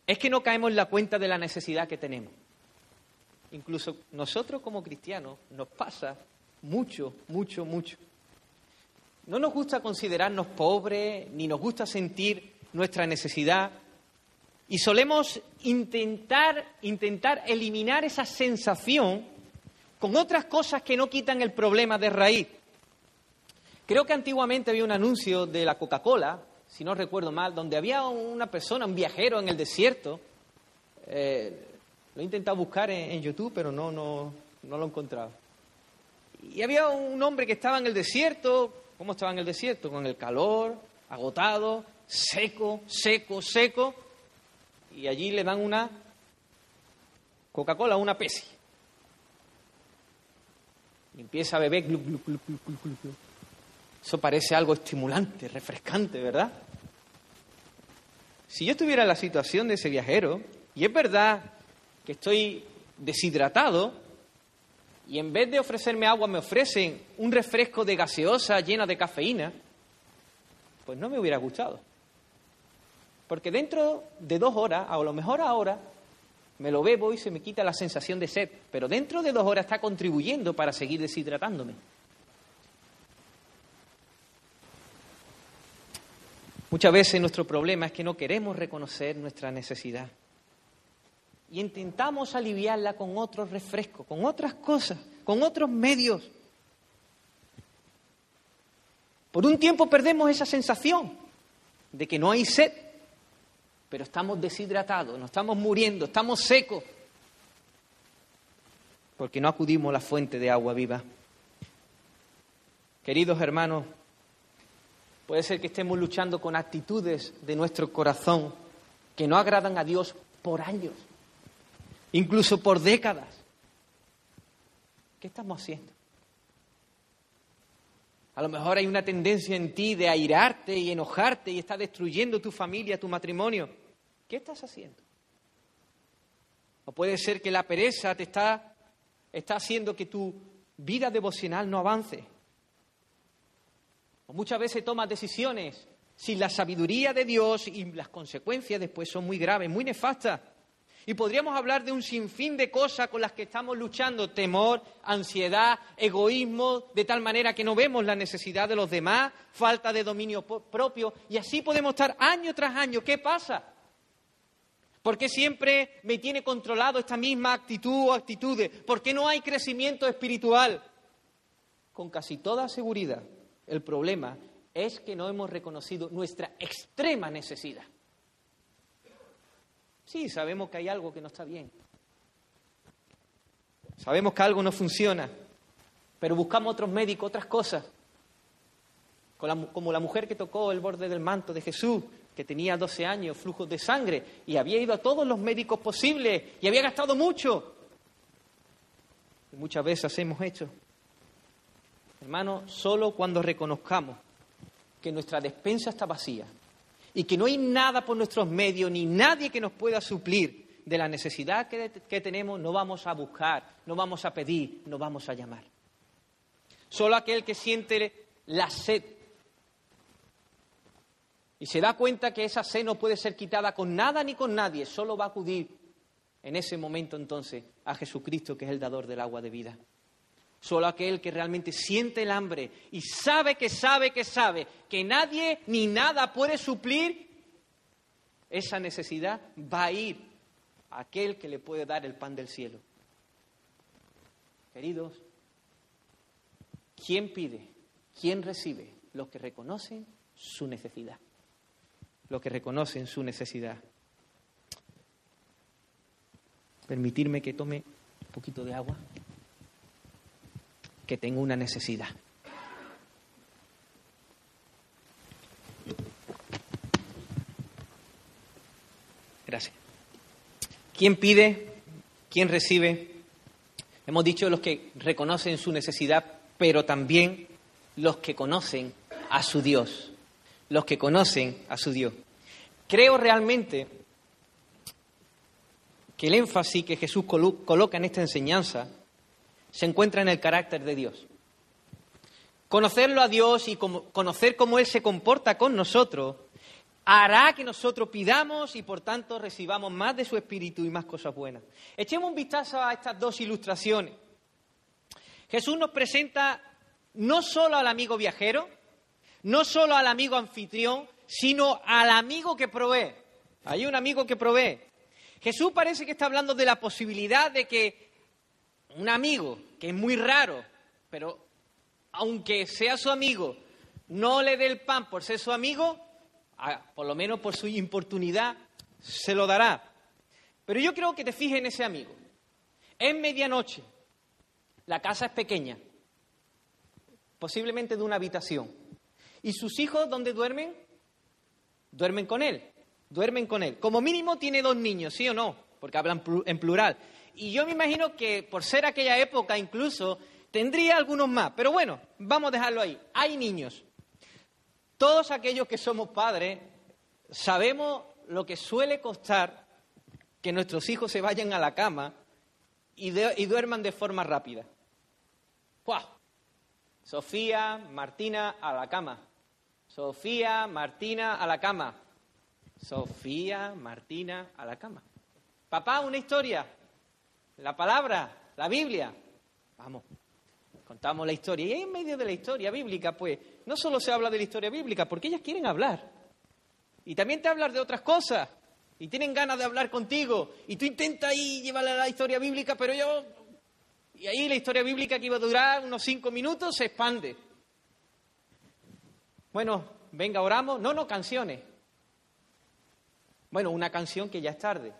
B: es que no caemos en la cuenta de la necesidad que tenemos. Incluso nosotros como cristianos nos pasa mucho, mucho, mucho. No nos gusta considerarnos pobres, ni nos gusta sentir nuestra necesidad, y solemos intentar, intentar eliminar esa sensación con otras cosas que no quitan el problema de raíz. Creo que antiguamente había un anuncio de la Coca-Cola, si no recuerdo mal, donde había una persona, un viajero en el desierto. Eh, lo he intentado buscar en, YouTube, pero no, no, no lo he encontrado. Y había un hombre que estaba en el desierto. ¿Cómo estaba en el desierto? Con el calor, agotado, seco, seco, seco. Y allí le dan una Coca-Cola, una Pepsi. Y empieza a beber. Eso parece algo estimulante, refrescante, ¿verdad? Si yo estuviera en la situación de ese viajero, y es verdad que estoy deshidratado, y en vez de ofrecerme agua me ofrecen un refresco de gaseosa llena de cafeína, pues no me hubiera gustado. Porque dentro de dos horas, a lo mejor ahora, me lo bebo y se me quita la sensación de sed, pero dentro de dos horas está contribuyendo para seguir deshidratándome. Muchas veces nuestro problema es que no queremos reconocer nuestra necesidad. Y intentamos aliviarla con otros refrescos, con otras cosas, con otros medios. Por un tiempo perdemos esa sensación de que no hay sed, pero estamos deshidratados, nos estamos muriendo, estamos secos, porque no acudimos a la fuente de agua viva. Queridos hermanos, Puede ser que estemos luchando con actitudes de nuestro corazón que no agradan a Dios por años, incluso por décadas. ¿Qué estamos haciendo? A lo mejor hay una tendencia en ti de airarte y enojarte y está destruyendo tu familia, tu matrimonio. ¿Qué estás haciendo? O puede ser que la pereza te está, está haciendo que tu vida devocional no avance. O muchas veces tomas decisiones sin la sabiduría de Dios y las consecuencias después son muy graves, muy nefastas. Y podríamos hablar de un sinfín de cosas con las que estamos luchando, temor, ansiedad, egoísmo, de tal manera que no vemos la necesidad de los demás, falta de dominio propio, y así podemos estar año tras año. ¿Qué pasa? ¿Por qué siempre me tiene controlado esta misma actitud o actitudes? ¿Por qué no hay crecimiento espiritual? Con casi toda seguridad, el problema es que no hemos reconocido nuestra extrema necesidad. Sí, sabemos que hay algo que no está bien. Sabemos que algo no funciona, pero buscamos otros médicos, otras cosas. Como la mujer que tocó el borde del manto de Jesús, que tenía 12 años, flujos de sangre, y había ido a todos los médicos posibles, y había gastado mucho. Y muchas veces hemos hecho. Hermano, solo cuando reconozcamos que nuestra despensa está vacía y que no hay nada por nuestros medios ni nadie que nos pueda suplir de la necesidad que, que tenemos, no vamos a buscar, no vamos a pedir, no vamos a llamar. Solo aquel que siente la sed y se da cuenta que esa sed no puede ser quitada con nada ni con nadie, solo va a acudir en ese momento entonces a Jesucristo, que es el dador del agua de vida. Solo aquel que realmente siente el hambre y sabe que sabe que sabe que nadie ni nada puede suplir esa necesidad, va a ir a aquel que le puede dar el pan del cielo. Queridos, ¿quién pide? ¿Quién recibe? Los que reconocen su necesidad los que reconocen su necesidad. Permitirme que tome un poquito de agua, que tengo una necesidad. Gracias. ¿Quién pide? ¿Quién recibe? Hemos dicho los que reconocen su necesidad, pero también los que conocen a su Dios los que conocen a su Dios. Creo realmente que el énfasis que Jesús coloca en esta enseñanza se encuentra en el carácter de Dios. Conocerlo a Dios y conocer cómo Él se comporta con nosotros hará que nosotros pidamos y por tanto recibamos más de su Espíritu y más cosas buenas. Echemos un vistazo a estas dos ilustraciones. Jesús nos presenta no solo al amigo viajero, no solo al amigo anfitrión, sino al amigo que provee. Hay un amigo que provee. Jesús parece que está hablando de la posibilidad de que un amigo, que es muy raro, pero aunque sea su amigo, no le dé el pan por ser su amigo, por lo menos por su importunidad, se lo dará. Pero yo creo que te fijes en ese amigo. Es medianoche, la casa es pequeña, posiblemente de una habitación. ¿Y sus hijos dónde duermen? Duermen con él, duermen con él. Como mínimo tiene dos niños, ¿sí o no? Porque hablan en plural. Y yo me imagino que por ser aquella época incluso tendría algunos más. Pero bueno, vamos a dejarlo ahí. Hay niños. Todos aquellos que somos padres sabemos lo que suele costar que nuestros hijos se vayan a la cama y, duerman de forma rápida. ¡Wow! Sofía, Martina, a la cama. Sofía, Martina, a la cama. Sofía, Martina, a la cama. Papá, una historia. La palabra, la Biblia. Vamos, contamos la historia. Y en medio de la historia bíblica, pues, no solo se habla de la historia bíblica, porque ellas quieren hablar. Y también te hablan de otras cosas. Y tienen ganas de hablar contigo. Y tú intentas ahí llevarle a la historia bíblica, pero yo... Y ahí la historia bíblica que iba a durar unos cinco minutos se expande. Bueno, venga, oramos. No, no, canciones. Bueno, una canción que ya es tarde.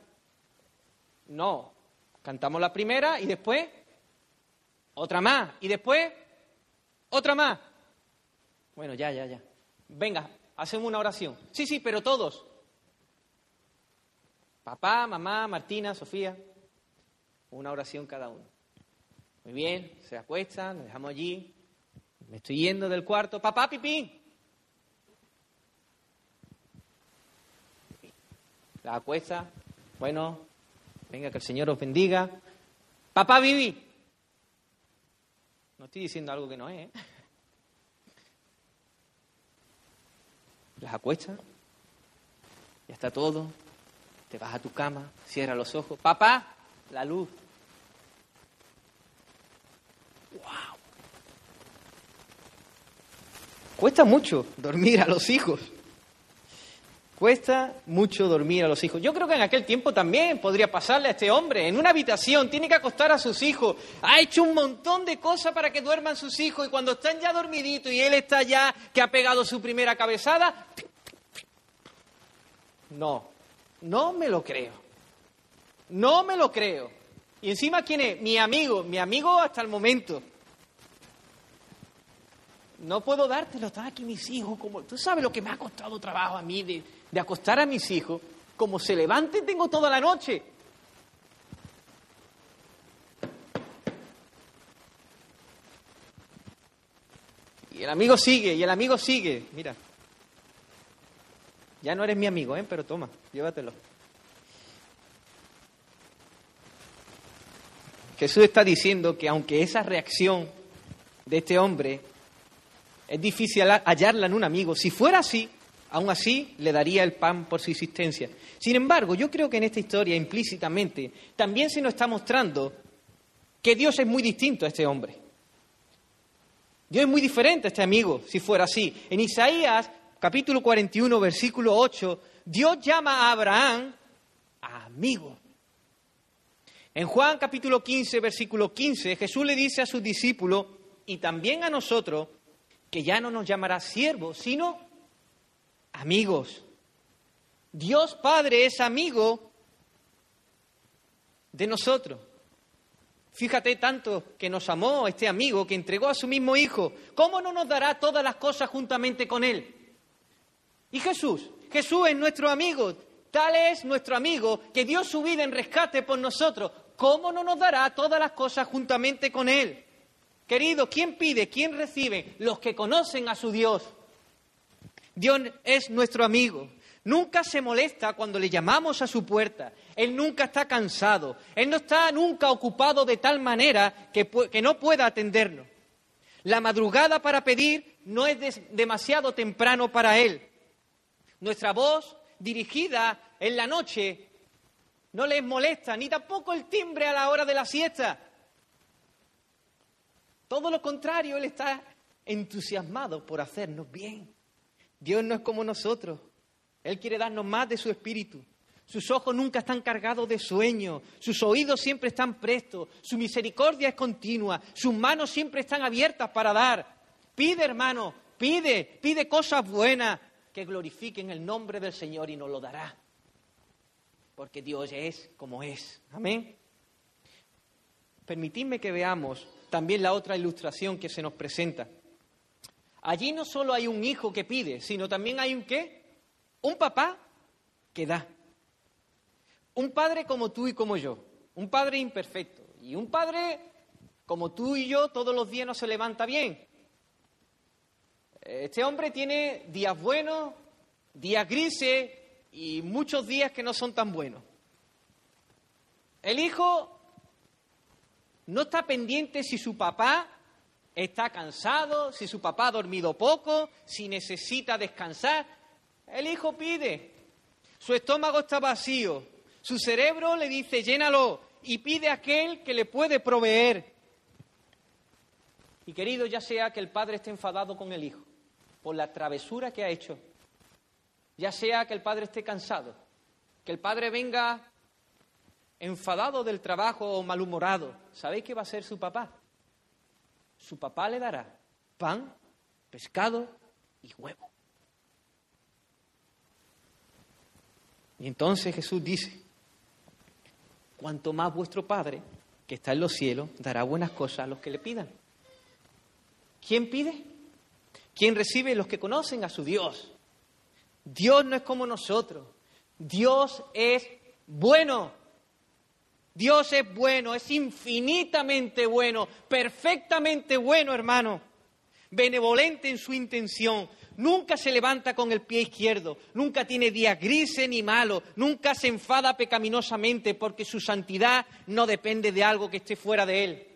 B: No, cantamos la primera y después otra más. Y después otra más. Bueno, ya, ya, ya. Venga, hacemos una oración. Sí, sí, pero todos. Papá, mamá, Martina, Sofía. Una oración cada uno. Muy bien, se acuestan, nos dejamos allí. Me estoy yendo del cuarto. Papá, pipí. la acuesta, bueno, venga, que el Señor os bendiga. Papá Vivi. No estoy diciendo algo que no es. ¿eh? Las acuesta, ya está todo, te vas a tu cama, cierra los ojos. Papá, la luz. ¡Wow! Cuesta mucho dormir a los hijos. Cuesta mucho dormir a los hijos. Yo creo que en aquel tiempo también podría pasarle a este hombre. En una habitación tiene que acostar a sus hijos. Ha hecho un montón de cosas para que duerman sus hijos y cuando están ya dormiditos y él está ya que ha pegado su primera cabezada, no, no me lo creo. No me lo creo. Y encima, ¿quién es? Mi amigo, mi amigo hasta el momento. No puedo dártelo, están aquí mis hijos. Como, Tú sabes lo que me ha costado trabajo a mí de, de acostar a mis hijos. Como se levanten tengo toda la noche. Y el amigo sigue, y el amigo sigue. Mira, ya no eres mi amigo, ¿eh? pero toma, llévatelo. Jesús está diciendo que aunque esa reacción de este hombre es difícil hallarla en un amigo, si fuera así, aún así le daría el pan por su existencia. Sin embargo, yo creo que en esta historia implícitamente también se nos está mostrando que Dios es muy distinto a este hombre. Dios es muy diferente a este amigo, si fuera así. En Isaías capítulo 41, versículo 8, Dios llama a Abraham amigo. En Juan capítulo 15, versículo 15, Jesús le dice a sus discípulos y también a nosotros que ya no nos llamará siervos, sino amigos. Dios Padre es amigo de nosotros. Fíjate tanto que nos amó este amigo que entregó a su mismo hijo. ¿Cómo no nos dará todas las cosas juntamente con él? Y Jesús, Jesús es nuestro amigo. Tal es nuestro amigo que dio su vida en rescate por nosotros. ¿Cómo no nos dará todas las cosas juntamente con Él? Querido, ¿quién pide? ¿Quién recibe? Los que conocen a su Dios. Dios es nuestro amigo. Nunca se molesta cuando le llamamos a su puerta. Él nunca está cansado. Él no está nunca ocupado de tal manera que, que no pueda atendernos. La madrugada para pedir no es demasiado temprano para Él. Nuestra voz dirigida en la noche no les molesta, ni tampoco el timbre a la hora de la siesta. Todo lo contrario, Él está entusiasmado por hacernos bien. Dios no es como nosotros. Él quiere darnos más de su espíritu. Sus ojos nunca están cargados de sueño, sus oídos siempre están prestos, su misericordia es continua, sus manos siempre están abiertas para dar. Pide, hermano, pide, pide cosas buenas, que glorifiquen el nombre del Señor y nos lo dará. Porque Dios es como es. Amén. Permitidme que veamos también la otra ilustración que se nos presenta. Allí no solo hay un hijo que pide, sino también hay un qué? Un papá que da. Un padre como tú y como yo. Un padre imperfecto. Y un padre como tú y yo todos los días no se levanta bien. Este hombre tiene días buenos, días grises y muchos días que no son tan buenos. El hijo no está pendiente si su papá está cansado, si su papá ha dormido poco, si necesita descansar. El hijo pide. Su estómago está vacío. Su cerebro le dice, llénalo y pide a aquel que le puede proveer. Y querido, ya sea que el padre esté enfadado con el hijo, por la travesura que ha hecho. Ya sea que el padre esté cansado, que el padre venga enfadado del trabajo o malhumorado. ¿Sabéis qué va a ser su papá? Su papá le dará pan, pescado y huevo. Y entonces Jesús dice, cuanto más vuestro Padre, que está en los cielos, dará buenas cosas a los que le pidan. ¿Quién pide? ¿Quién recibe? Los que conocen a su Dios. Dios no es como nosotros. Dios es bueno. Dios es bueno, es infinitamente bueno, perfectamente bueno, hermano. Benevolente en su intención. Nunca se levanta con el pie izquierdo, nunca tiene días grises ni malos, nunca se enfada pecaminosamente porque su santidad no depende de algo que esté fuera de él.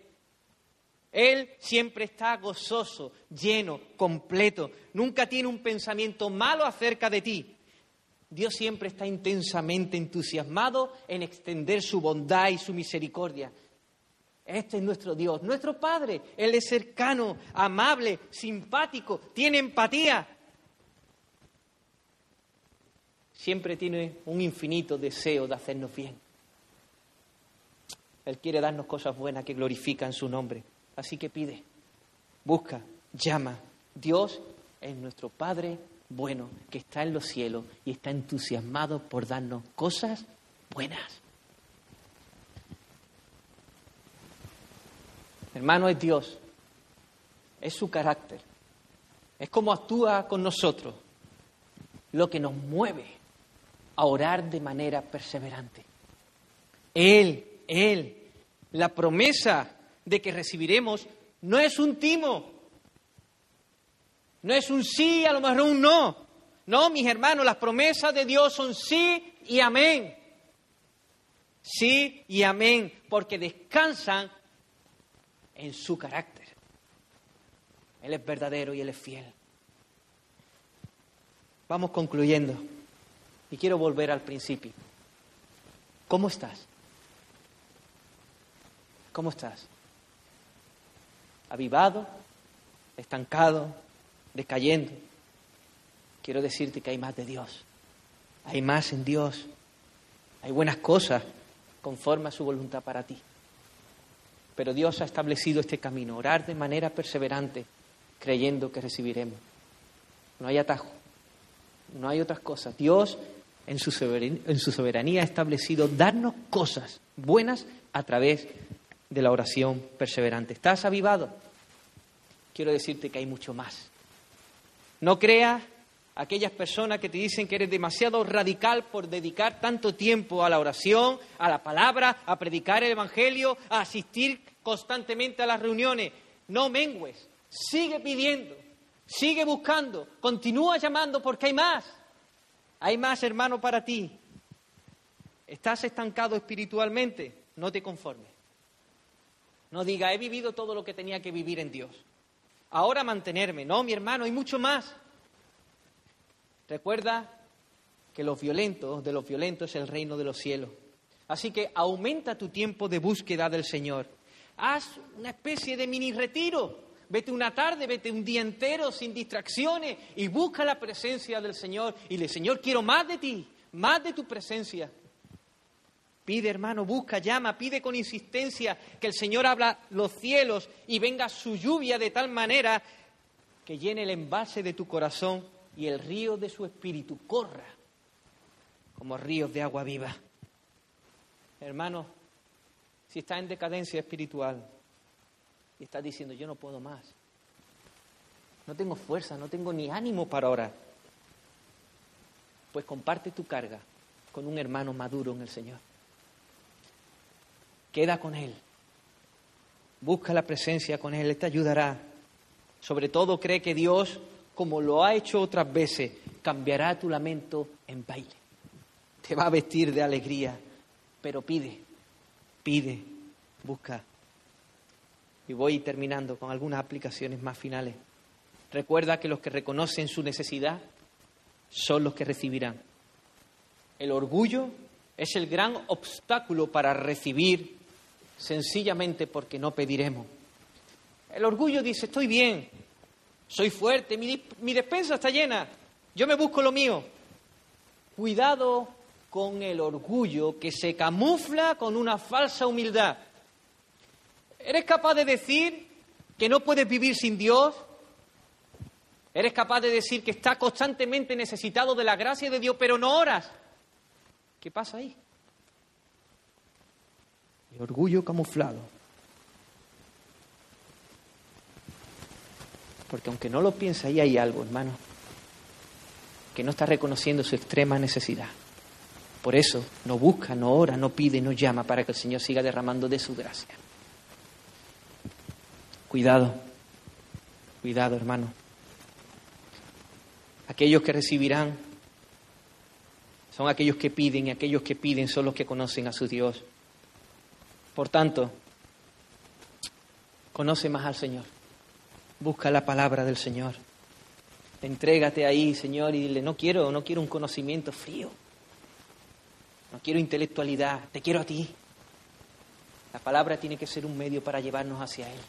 B: Él siempre está gozoso, lleno, completo. Nunca tiene un pensamiento malo acerca de ti. Dios siempre está intensamente entusiasmado en extender su bondad y su misericordia. Este es nuestro Dios, nuestro Padre. Él es cercano, amable, simpático, tiene empatía. Siempre tiene un infinito deseo de hacernos bien. Él quiere darnos cosas buenas que glorifican su nombre. Así que pide, busca, llama. Dios es nuestro Padre bueno que está en los cielos y está entusiasmado por darnos cosas buenas. Hermano, es Dios, es su carácter, es como actúa con nosotros, lo que nos mueve a orar de manera perseverante. Él, Él, la promesa de que recibiremos no es un timo, no es un sí, a lo mejor un no. No, mis hermanos, las promesas de Dios son sí y amén. Sí y amén, porque descansan en su carácter. Él es verdadero y Él es fiel. Vamos concluyendo. Y quiero volver al principio. ¿Cómo estás? ¿Cómo estás? ¿Avivado? ¿Estancado? Decayendo, quiero decirte que hay más de Dios. Hay más en Dios. Hay buenas cosas conforme a su voluntad para ti. Pero Dios ha establecido este camino, orar de manera perseverante, creyendo que recibiremos. No hay atajo, no hay otras cosas. Dios en su, soberanía, en su soberanía ha establecido darnos cosas buenas a través de la oración perseverante. ¿Estás avivado? Quiero decirte que hay mucho más. No creas aquellas personas que te dicen que eres demasiado radical por dedicar tanto tiempo a la oración, a la palabra, a predicar el Evangelio, a asistir constantemente a las reuniones. No mengues, sigue pidiendo, sigue buscando, continúa llamando porque hay más. Hay más, hermano, para ti. ¿Estás estancado espiritualmente? No te conformes. No diga, he vivido todo lo que tenía que vivir en Dios ahora mantenerme. No, mi hermano, hay mucho más. Recuerda que los violentos, de los violentos es el reino de los cielos. Así que aumenta tu tiempo de búsqueda del Señor. Haz una especie de mini retiro. Vete una tarde, vete un día entero sin distracciones y busca la presencia del Señor. Y le, Señor, quiero más de ti, más de tu presencia. Pide, hermano, busca, llama, pide con insistencia que el Señor abra los cielos y venga su lluvia de tal manera que llene el envase de tu corazón y el río de su espíritu corra como ríos de agua viva. Hermano, si estás en decadencia espiritual y estás diciendo yo no puedo más, no tengo fuerza, no tengo ni ánimo para orar, pues comparte tu carga con un hermano maduro en el Señor. Queda con Él. Busca la presencia con Él, Él te ayudará. Sobre todo cree que Dios, como lo ha hecho otras veces, cambiará tu lamento en baile. Te va a vestir de alegría, pero pide, pide, busca. Y voy terminando con algunas aplicaciones más finales. Recuerda que los que reconocen su necesidad son los que recibirán. El orgullo es el gran obstáculo para recibir sencillamente porque no pediremos. El orgullo dice, estoy bien, soy fuerte, mi, mi despensa está llena, yo me busco lo mío. Cuidado con el orgullo que se camufla con una falsa humildad. ¿Eres capaz de decir que no puedes vivir sin Dios? ¿Eres capaz de decir que estás constantemente necesitado de la gracia de Dios, pero no oras? ¿Qué pasa ahí? El orgullo camuflado. Porque aunque no lo piense, ahí hay algo, hermano, que no está reconociendo su extrema necesidad. Por eso no busca, no ora, no pide, no llama para que el Señor siga derramando de su gracia. Cuidado, cuidado, hermano. Aquellos que recibirán son aquellos que piden y aquellos que piden son los que conocen a su Dios. Por tanto, conoce más al Señor. Busca la palabra del Señor. Entrégate ahí, Señor, y dile, no quiero, no quiero un conocimiento frío. No quiero intelectualidad, te quiero a ti. La palabra tiene que ser un medio para llevarnos hacia Él,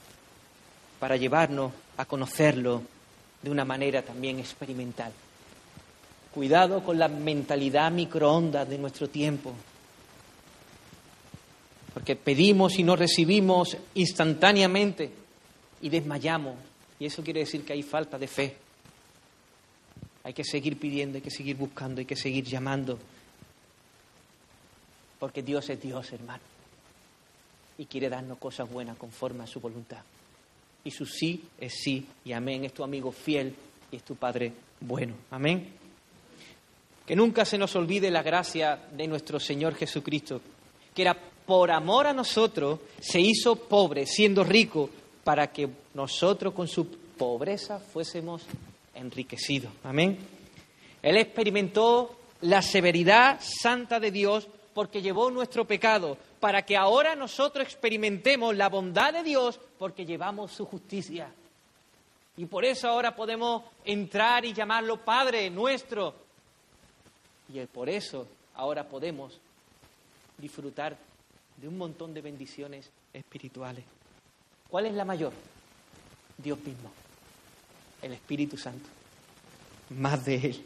B: para llevarnos a conocerlo de una manera también experimental. Cuidado con la mentalidad microondas de nuestro tiempo, porque pedimos y no recibimos instantáneamente y desmayamos, y eso quiere decir que hay falta de fe. Hay que seguir pidiendo, hay que seguir buscando, hay que seguir llamando. Porque Dios es Dios, hermano. Y quiere darnos cosas buenas conforme a su voluntad. Y su sí es sí y amén. Es tu amigo fiel y es tu Padre bueno. Amén. Que nunca se nos olvide la gracia de nuestro Señor Jesucristo, que era por amor a nosotros, se hizo pobre, siendo rico, para que nosotros con su pobreza fuésemos enriquecido. Amén. Él experimentó la severidad santa de Dios porque llevó nuestro pecado, para que ahora nosotros experimentemos la bondad de Dios porque llevamos su justicia. Y por eso ahora podemos entrar y llamarlo Padre nuestro. Y por eso ahora podemos disfrutar de un montón de bendiciones espirituales. ¿Cuál es la mayor? Dios mismo el Espíritu Santo. Más de Él.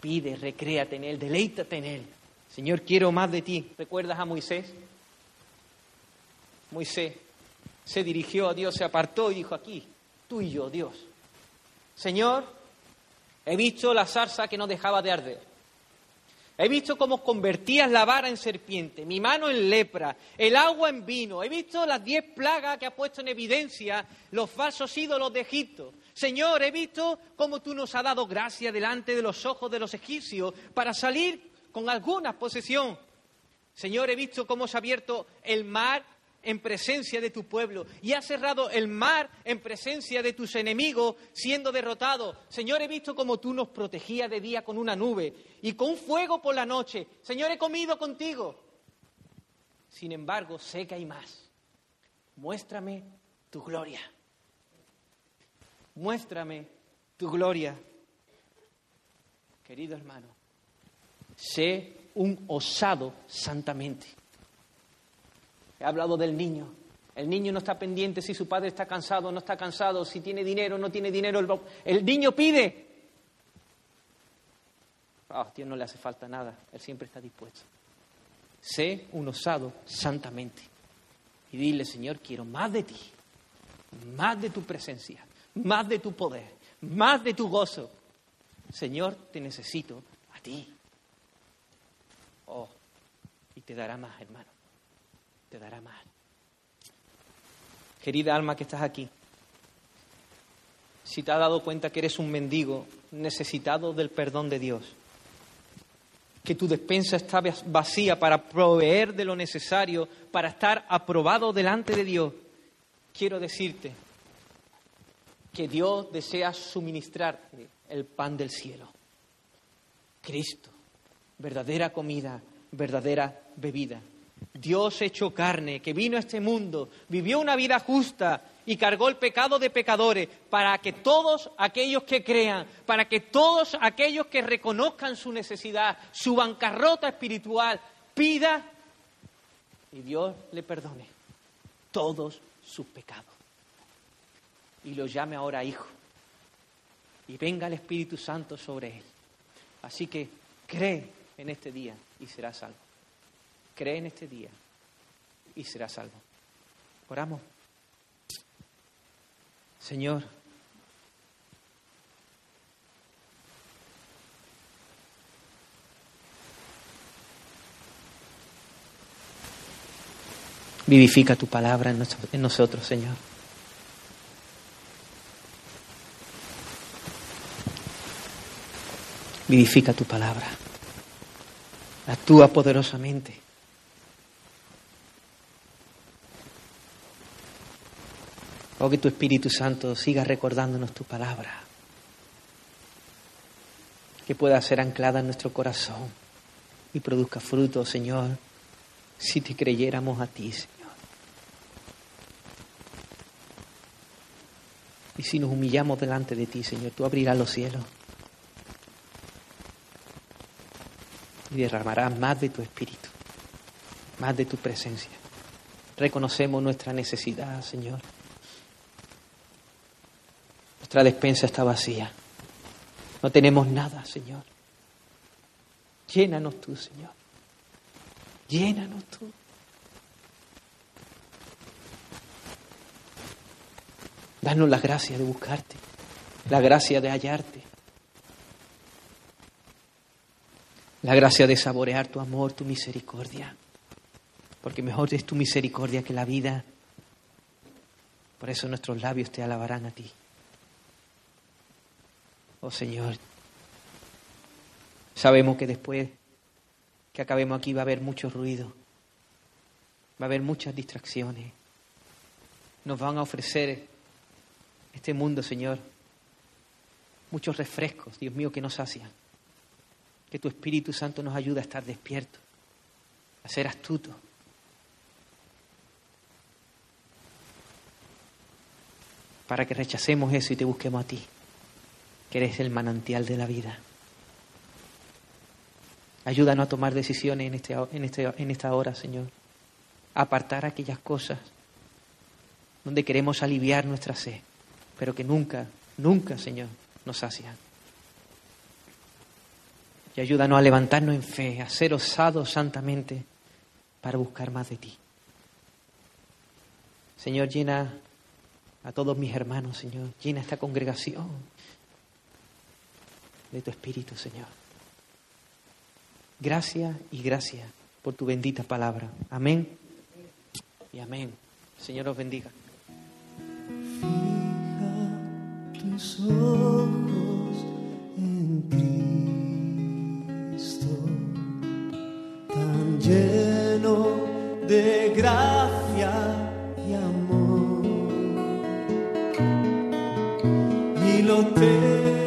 B: Pide, recréate en Él, deleítate en Él. Señor, quiero más de ti. ¿Recuerdas a Moisés? Moisés se dirigió a Dios, se apartó y dijo, aquí, tú y yo, Dios. Señor, he visto la zarza que no dejaba de arder. He visto cómo convertías la vara en serpiente, mi mano en lepra, el agua en vino. He visto las diez plagas que ha puesto en evidencia los falsos ídolos de Egipto. Señor, he visto cómo tú nos has dado gracia delante de los ojos de los egipcios para salir con alguna posesión. Señor, he visto cómo se ha abierto el mar en presencia de tu pueblo y has cerrado el mar en presencia de tus enemigos siendo derrotados. Señor, he visto cómo tú nos protegías de día con una nube y con fuego por la noche. Señor, he comido contigo. Sin embargo, sé que hay más. Muéstrame tu gloria. Muéstrame tu gloria. Querido hermano, sé un osado santamente. He hablado del niño. El niño no está pendiente si su padre está cansado no está cansado, si tiene dinero no tiene dinero. El, niño pide. a Dios no le hace falta nada. Él siempre está dispuesto. Sé un osado santamente. Y dile, Señor, quiero más de ti, más de tu presencia, más de tu poder, más de tu gozo. Señor, te necesito a ti. Oh, y te dará más, hermano te dará más. Querida alma que estás aquí, si te has dado cuenta que eres un mendigo necesitado del perdón de Dios, que tu despensa está vacía para proveer de lo necesario, para estar aprobado delante de Dios, quiero decirte que Dios desea suministrarte el pan del cielo. Cristo, verdadera comida, verdadera bebida. Dios hecho carne, que vino a este mundo, vivió una vida justa y cargó el pecado de pecadores para que todos aquellos que crean, para que todos aquellos que reconozcan su necesidad, su bancarrota espiritual, pida y Dios le perdone todos sus pecados. Y lo llame ahora hijo. Y venga el Espíritu Santo sobre él. Así que cree en este día y será salvo. Cree en este día y será salvo. Oramos. Señor, vivifica tu palabra en nosotros, Señor. Vivifica tu palabra. Actúa poderosamente. Oh, que tu Espíritu Santo siga recordándonos tu palabra. Que pueda ser anclada en nuestro corazón y produzca fruto, Señor, si te creyéramos a ti, Señor. Y si nos humillamos delante de ti, Señor, tú abrirás los cielos y derramarás más de tu espíritu, más de tu presencia. Reconocemos nuestra necesidad, Señor. Nuestra despensa está vacía. No tenemos nada, Señor. Llénanos tú, Señor. Llénanos tú. Danos la gracia de buscarte, la gracia de hallarte, la gracia de saborear tu amor, tu misericordia, porque mejor es tu misericordia que la vida. Por eso nuestros labios te alabarán a ti. Oh Señor, sabemos que después que acabemos aquí va a haber mucho ruido, va a haber muchas distracciones. Nos van a ofrecer este mundo, Señor, muchos refrescos, Dios mío, que nos sacian. Que tu Espíritu Santo nos ayude a estar despiertos, a ser astutos. Para que rechacemos eso y te busquemos a ti, que eres el manantial de la vida. Ayúdanos a tomar decisiones en, este, en, este, en esta hora, Señor. A apartar aquellas cosas donde queremos aliviar nuestra sed pero que nunca, nunca, Señor, nos sacian. Y ayúdanos a levantarnos en fe, a ser osados santamente para buscar más de ti. Señor, llena a todos mis hermanos, Señor, llena esta congregación de tu Espíritu, Señor. Gracias y gracias por tu bendita palabra. Amén y amén. Señor os bendiga.
C: ojos en Cristo, tan lleno de gracia y amor. Y lo terrenal